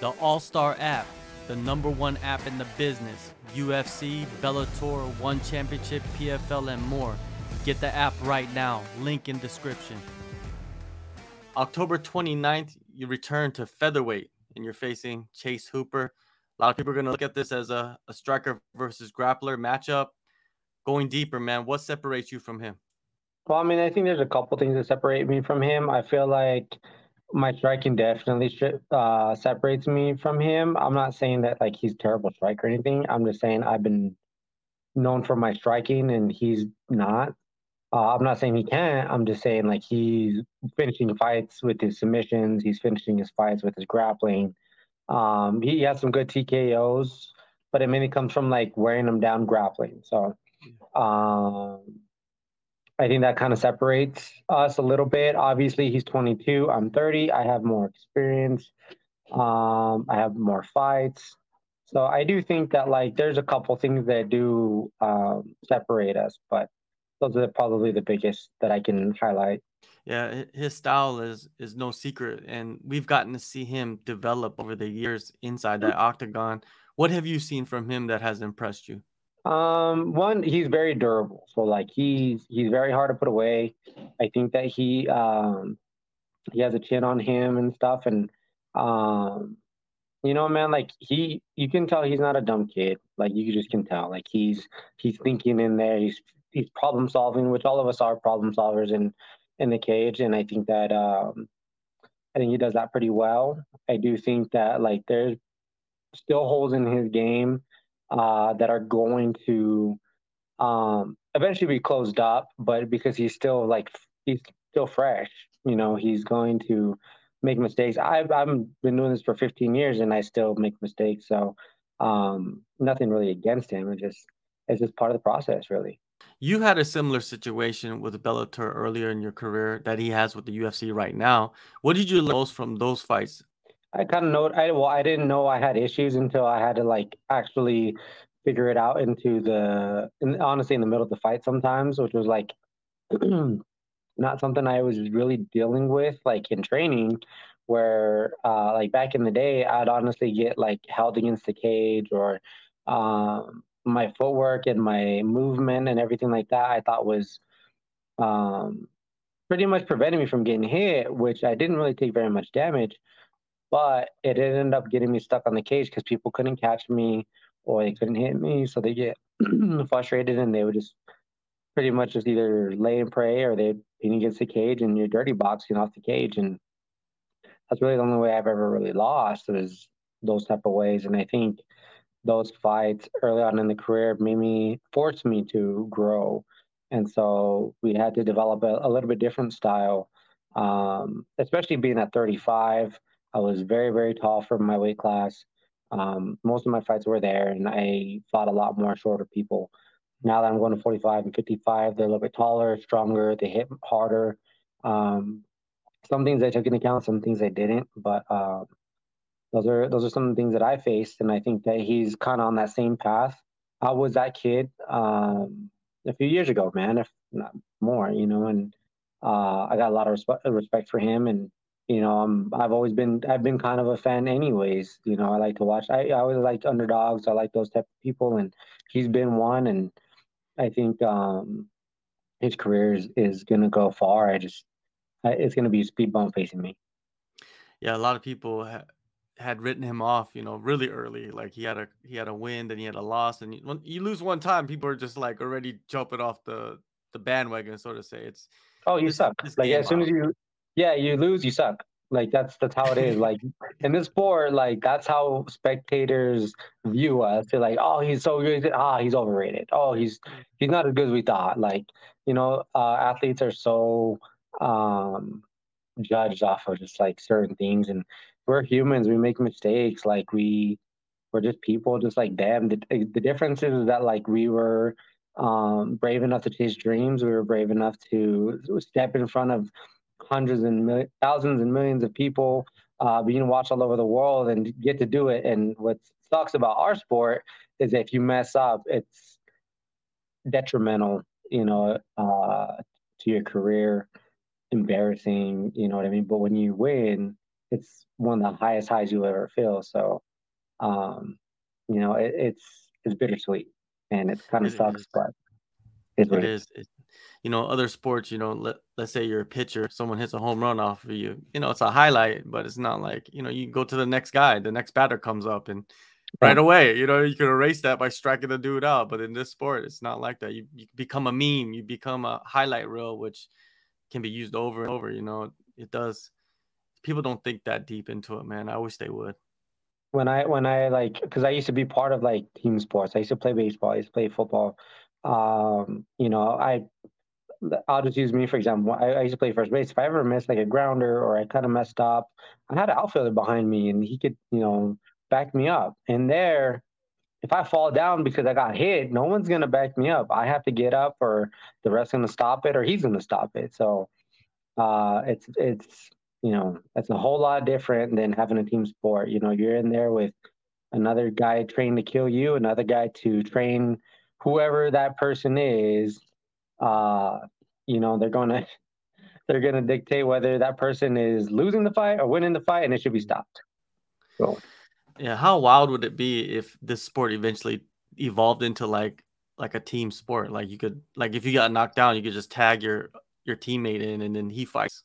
The All Star app, the number one app in the business. UFC, Bellator, One Championship, PFL, and more. Get the app right now. Link in description. October 29th, you return to featherweight and you're facing Chase Hooper. A lot of people are going to look at this as a, a striker versus grappler matchup. Going deeper, man, what separates you from him? Well, I mean, I think there's a couple things that separate me from him. I feel like my striking definitely uh, separates me from him. I'm not saying that like he's terrible strike or anything. I'm just saying I've been known for my striking and he's not. Uh, I'm not saying he can't. I'm just saying like he's finishing fights with his submissions. He's finishing his fights with his grappling. Um, he has some good TKOs, but it mainly comes from like wearing them down grappling. So um, I think that kind of separates us a little bit. Obviously, he's 22. I'm 30. I have more experience. Um, I have more fights. So I do think that like there's a couple things that do um, separate us, but those are probably the biggest that I can highlight. Yeah, his style is is no secret, and we've gotten to see him develop over the years inside that octagon. What have you seen from him that has impressed you? Um, one, he's very durable. So like he's he's very hard to put away. I think that he um he has a chin on him and stuff, and um you know, man, like he you can tell he's not a dumb kid. Like you just can tell. Like he's he's thinking in there, he's he's problem solving, which all of us are problem solvers in in the cage. And I think that um I think he does that pretty well. I do think that like there's still holes in his game uh, that are going to um, eventually be closed up, but because he's still like he's still fresh, you know, he's going to make mistakes. I've I've been doing this for 15 years and I still make mistakes. So um, nothing really against him. It just it's just part of the process, really. You had a similar situation with Bellator earlier in your career that he has with the UFC right now. What did you learn most from those fights I kind of know. I well, I didn't know I had issues until I had to like actually figure it out into the, in, honestly, in the middle of the fight sometimes, which was like not something I was really dealing with like in training. Where uh, like back in the day, I'd honestly get like held against the cage or um, my footwork and my movement and everything like that. I thought was um, pretty much preventing me from getting hit, which I didn't really take very much damage but it ended up getting me stuck on the cage because people couldn't catch me or they couldn't hit me. So they get frustrated and they would just pretty much just either lay and pray or they'd against the cage and you're dirty boxing off the cage. And that's really the only way I've ever really lost was those type of ways. And I think those fights early on in the career made me forced me to grow. And so we had to develop a, a little bit different style, um, especially being at 35 I was very, very tall for my weight class. Um, most of my fights were there, and I fought a lot more shorter people. Now that I'm going to 45 and 55, they're a little bit taller, stronger, they hit harder. Um, some things I took into account, some things I didn't, but uh, those are those are some of the things that I faced, and I think that he's kind of on that same path. I was that kid um, a few years ago, man, if not more, you know, and uh, I got a lot of respect, respect for him, and you know, I'm I've always been I've been kind of a fan anyways. You know, I like to watch. I, I always like underdogs. I like those type of people, and he's been one. And I think um, his career is, is gonna go far. I just it's gonna be a speed bump facing me. Yeah, a lot of people ha- had written him off. You know, really early. Like he had a he had a win, then he had a loss, and you, when you lose one time, people are just like already jumping off the the bandwagon, so to say. It's oh, you this, suck. This like as soon as you yeah, you lose, you suck. Like that's that's how it is. Like in this sport, like that's how spectators view us. They're like, oh, he's so good. Ah, he's overrated. Oh, he's he's not as good as we thought. Like you know, uh, athletes are so um, judged off of just like certain things, and we're humans. We make mistakes. Like we we're just people, just like them. The, the difference is that like we were um, brave enough to chase dreams. We were brave enough to step in front of hundreds and thousands and millions of people uh, being watched all over the world and get to do it. And what sucks about our sport is if you mess up, it's detrimental, you know, uh, to your career, embarrassing, you know what I mean? But when you win, it's one of the highest highs you'll ever feel. So, um, you know, it, it's it's bittersweet, and it kind of sucks, is. but it's it is. It, you know, other sports, you know, let let's say you're a pitcher, someone hits a home run off of you. You know, it's a highlight, but it's not like you know you go to the next guy, the next batter comes up, and right away, you know, you can erase that by striking the dude out. But in this sport, it's not like that. You, you become a meme, you become a highlight reel, which can be used over and over. You know, it does. People don't think that deep into it, man. I wish they would. When I when I like, because I used to be part of like team sports. I used to play baseball. I used to play football. Um, you know, I I'll just use me for example. I, I, used to play first base. If I ever missed like a grounder or I kind of messed up, I had an outfielder behind me, and he could, you know, back me up. And there, if I fall down because I got hit, no one's gonna back me up. I have to get up, or the ref's gonna stop it, or he's gonna stop it. So, uh, it's it's you know it's a whole lot different than having a team sport. You know, you're in there with another guy trained to kill you, another guy to train whoever that person is. Uh, you know, they're gonna they're gonna dictate whether that person is losing the fight or winning the fight, and it should be stopped. So. Yeah, how wild would it be if this sport eventually evolved into like like a team sport? Like you could like if you got knocked down, you could just tag your your teammate in and then he fights.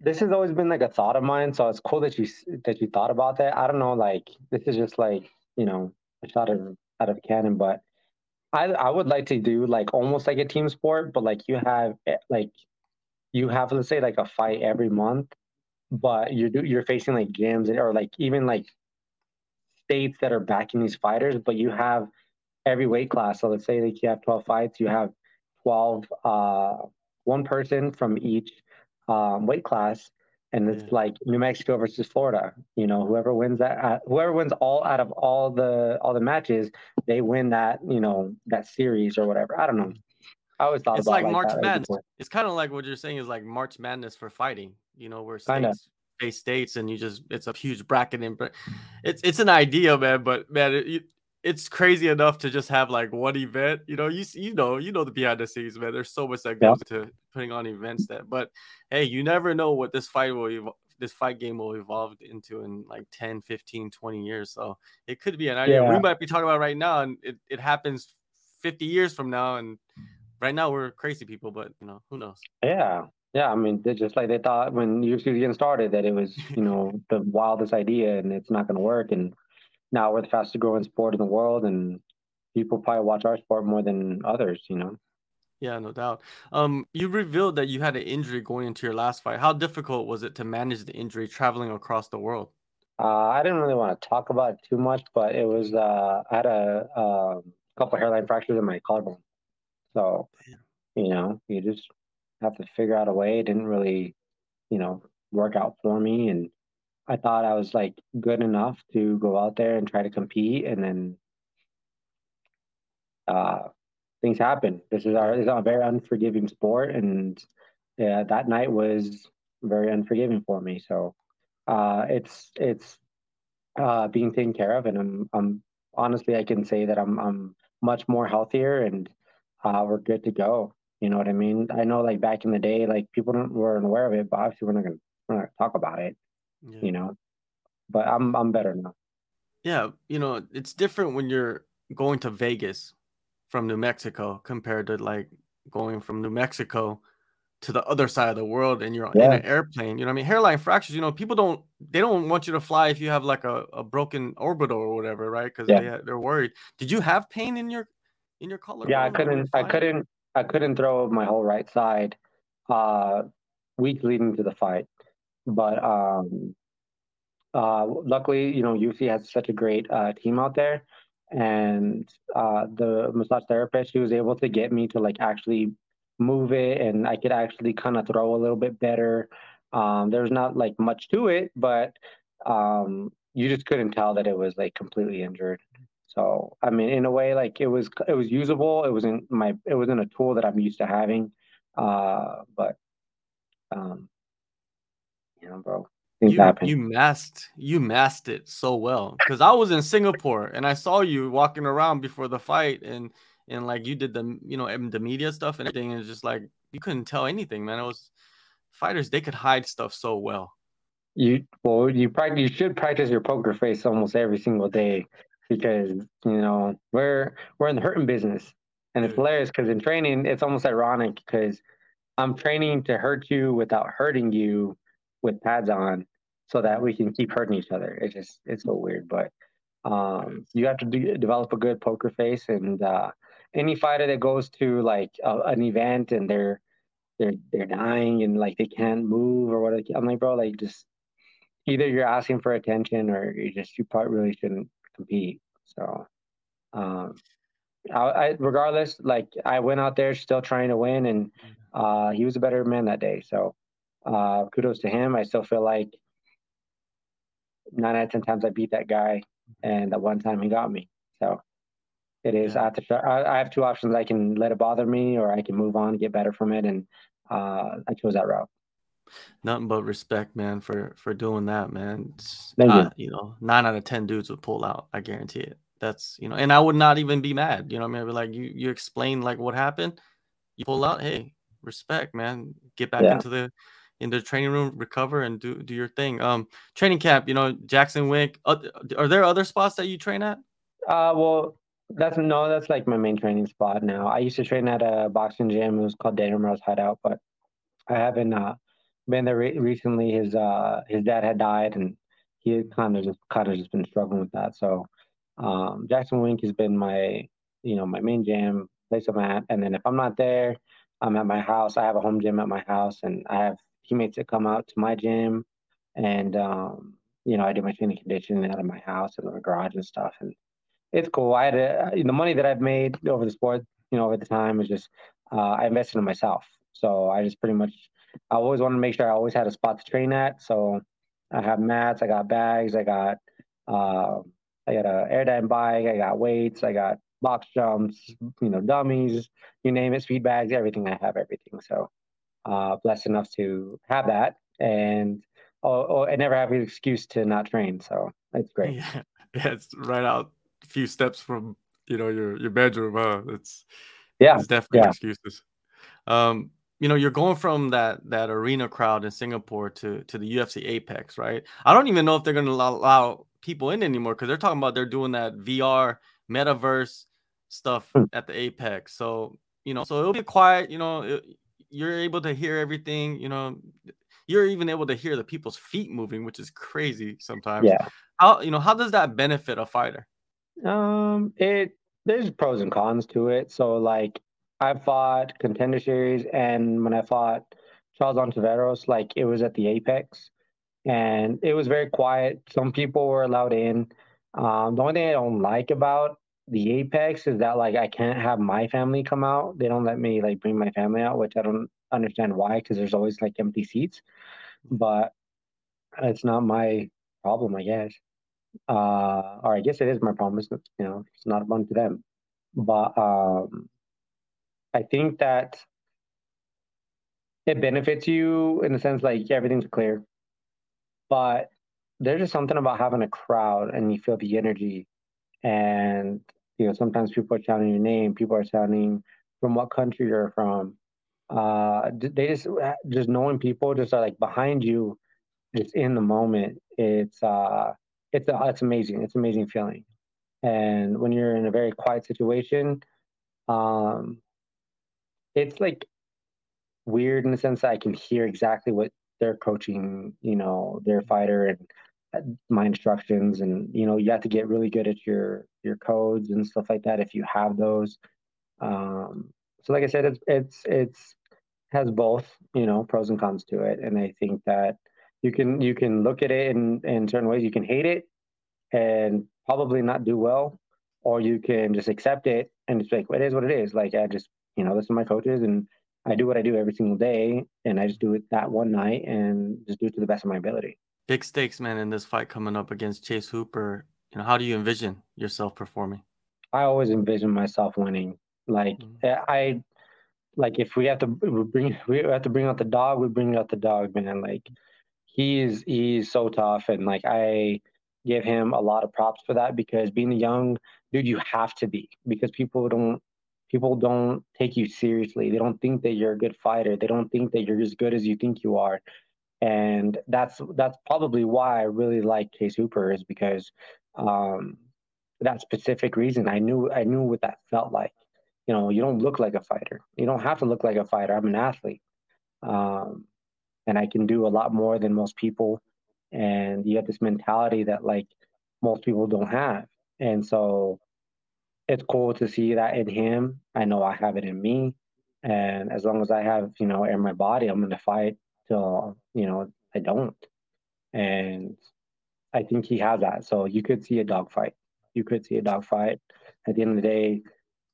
This has always been like a thought of mine, so it's cool that you that you thought about that. I don't know, like this is just like you know a shot of out of a cannon, but I I would like to do like almost like a team sport, but like you have eh, like you have let's say like a fight every month, but you're you're facing like gyms or like even like states that are backing these fighters, but you have every weight class. So let's say like you have 12 fights, you have 12, uh, one person from each um, weight class. And it's yeah. like New Mexico versus Florida. You know, whoever wins that, uh, whoever wins all out of all the all the matches, they win that. You know, that series or whatever. I don't know. I always thought it's like, like March Madness. It's kind of like what you're saying is like March Madness for fighting. You know, where states face states and you just it's a huge bracket and it's it's an idea man but man it, it's crazy enough to just have like one event you know you you know you know the behind the scenes man there's so much that goes yeah. to putting on events that but hey you never know what this fight will evolve this fight game will evolve into in like 10 15 20 years so it could be an idea yeah. we might be talking about right now and it, it happens 50 years from now and right now we're crazy people but you know who knows yeah yeah, I mean, they just like they thought when UFC was getting started that it was, you know, the wildest idea and it's not going to work. And now we're the fastest growing sport in the world, and people probably watch our sport more than others, you know. Yeah, no doubt. Um, you revealed that you had an injury going into your last fight. How difficult was it to manage the injury traveling across the world? Uh, I didn't really want to talk about it too much, but it was uh, I had a, a couple hairline fractures in my collarbone, so Damn. you know, you just have to figure out a way. It didn't really, you know, work out for me. And I thought I was like good enough to go out there and try to compete. And then uh, things happen. This is our, this is a very unforgiving sport. And yeah, that night was very unforgiving for me. So uh, it's, it's uh, being taken care of. And I'm, I'm honestly, I can say that I'm, I'm much more healthier and uh, we're good to go. You know what I mean? I know like back in the day, like people weren't aware of it, but obviously we're not gonna we're not gonna talk about it. Yeah. You know, but I'm I'm better now. Yeah, you know, it's different when you're going to Vegas from New Mexico compared to like going from New Mexico to the other side of the world and you're yeah. in an airplane. You know I mean? Hairline fractures, you know, people don't they don't want you to fly if you have like a, a broken orbital or whatever, right? Because yeah. they they're worried. Did you have pain in your in your collar? Yeah, I couldn't I couldn't I couldn't throw my whole right side uh, week leading to the fight. But um, uh, luckily, you know, UFC has such a great uh, team out there. And uh, the massage therapist, she was able to get me to like actually move it and I could actually kind of throw a little bit better. Um, there's not like much to it, but um, you just couldn't tell that it was like completely injured. So I mean, in a way, like it was it was usable. It wasn't my it wasn't a tool that I'm used to having. Uh, but um, you know, bro, things you, happen. You masked you masked it so well because I was in Singapore and I saw you walking around before the fight and and like you did the you know the media stuff and everything and just like you couldn't tell anything, man. It was fighters they could hide stuff so well. you well you practice you should practice your poker face almost every single day because you know we're we're in the hurting business and it's hilarious because in training it's almost ironic because i'm training to hurt you without hurting you with pads on so that we can keep hurting each other it's just it's so weird but um, you have to do, develop a good poker face and uh, any fighter that goes to like a, an event and they're they're they're dying and like they can't move or what i'm like bro like just either you're asking for attention or you just you probably really shouldn't compete. So, um, I, I, regardless, like I went out there still trying to win, and uh, he was a better man that day. So, uh, kudos to him. I still feel like nine out of ten times I beat that guy, and the one time he got me. So, it is. Yeah. I have to. I, have two options. I can let it bother me, or I can move on, and get better from it, and uh, I chose that route nothing but respect, man, for for doing that, man. Thank uh, you. you know, nine out of ten dudes would pull out. I guarantee it. That's you know, and I would not even be mad. You know, what I mean, I'd be like, you you explain like what happened, you pull out. Hey, respect, man. Get back yeah. into the in the training room, recover, and do do your thing. Um, training camp. You know, Jackson Wink. Uh, are there other spots that you train at? Uh, well, that's no, that's like my main training spot now. I used to train at a boxing gym. It was called Daniel Morales Hideout, but I haven't uh been there re- recently. His uh his dad had died, and he kind of just kind of just been struggling with that. So um, Jackson Wink has been my you know my main gym place I'm at, and then if I'm not there, I'm at my house. I have a home gym at my house, and I have teammates that come out to my gym, and um, you know I do my training conditioning out of my house and my garage and stuff, and it's cool. I had a, the money that I've made over the sport, you know, over the time is just uh, I invested in myself. So I just pretty much I always wanted to make sure I always had a spot to train at. So I have mats, I got bags, I got uh, I got a airdyne bike, I got weights, I got box jumps, you know, dummies, you name it, speed bags, everything. I have everything. So uh, blessed enough to have that, and oh, oh, I never have an excuse to not train. So it's great. Yeah, yeah it's right out a few steps from you know your your bedroom. Huh? It's yeah, it's definitely yeah. excuses. Um, you know you're going from that that arena crowd in Singapore to to the UFC Apex, right? I don't even know if they're going to allow, allow, people in anymore because they're talking about they're doing that VR metaverse stuff hmm. at the Apex. So you know, so it'll be quiet. You know, it, you're able to hear everything. You know, you're even able to hear the people's feet moving, which is crazy sometimes. Yeah. How you know how does that benefit a fighter? Um, it there's pros and cons to it. So like I fought contender series, and when I fought Charles Ontiveros, like it was at the Apex, and it was very quiet. Some people were allowed in. Um, the only thing I don't like about the Apex is that like I can't have my family come out. They don't let me like bring my family out, which I don't understand why, because there's always like empty seats. But it's not my problem, I guess. Uh, or I guess it is my problem. It's, you know, it's not fun to them. But um, I think that it benefits you in the sense like everything's clear, but there's just something about having a crowd and you feel the energy, and you know sometimes people are shouting your name, people are shouting from what country you're from. Uh, they just just knowing people just are like behind you, just in the moment. It's uh, it's uh, it's amazing. It's amazing feeling, and when you're in a very quiet situation, um, it's like weird in the sense that I can hear exactly what they're coaching, you know, their fighter and uh, my instructions and you know you have to get really good at your your codes and stuff like that if you have those. Um so like i said it's it's it's has both you know pros and cons to it. And i think that you can you can look at it in in certain ways. You can hate it and probably not do well or you can just accept it and it's like well, it is what it is. Like i just you know, this are my coaches and I do what I do every single day and I just do it that one night and just do it to the best of my ability. Big stakes, man, in this fight coming up against Chase Hooper. You know, how do you envision yourself performing? I always envision myself winning. Like mm-hmm. I like if we have to bring we have to bring out the dog, we bring out the dog, man. Like he's he's so tough and like I give him a lot of props for that because being a young dude you have to be because people don't people don't take you seriously. They don't think that you're a good fighter. They don't think that you're as good as you think you are. And that's that's probably why I really like Chase Hooper is because um, that specific reason. I knew I knew what that felt like. You know, you don't look like a fighter. You don't have to look like a fighter. I'm an athlete, um, and I can do a lot more than most people. And you have this mentality that like most people don't have, and so it's cool to see that in him. I know I have it in me, and as long as I have you know in my body, I'm gonna fight till you know I don't. And I think he has that. So you could see a dogfight. You could see a dogfight. At the end of the day,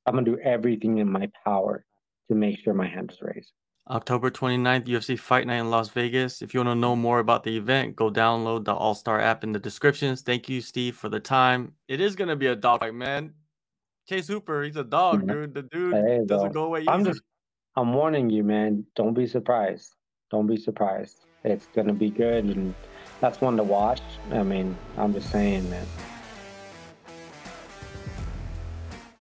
I'm gonna do everything in my power to make sure my hand is raised. October 29th, UFC Fight Night in Las Vegas. If you want to know more about the event, go download the All Star app in the descriptions. Thank you, Steve, for the time. It is gonna be a dogfight, man. Chase Hooper, he's a dog, mm-hmm. dude. The dude doesn't go away. I'm just, I'm warning you, man. Don't be surprised. Don't be surprised. It's gonna be good, and that's one to watch. I mean, I'm just saying, man.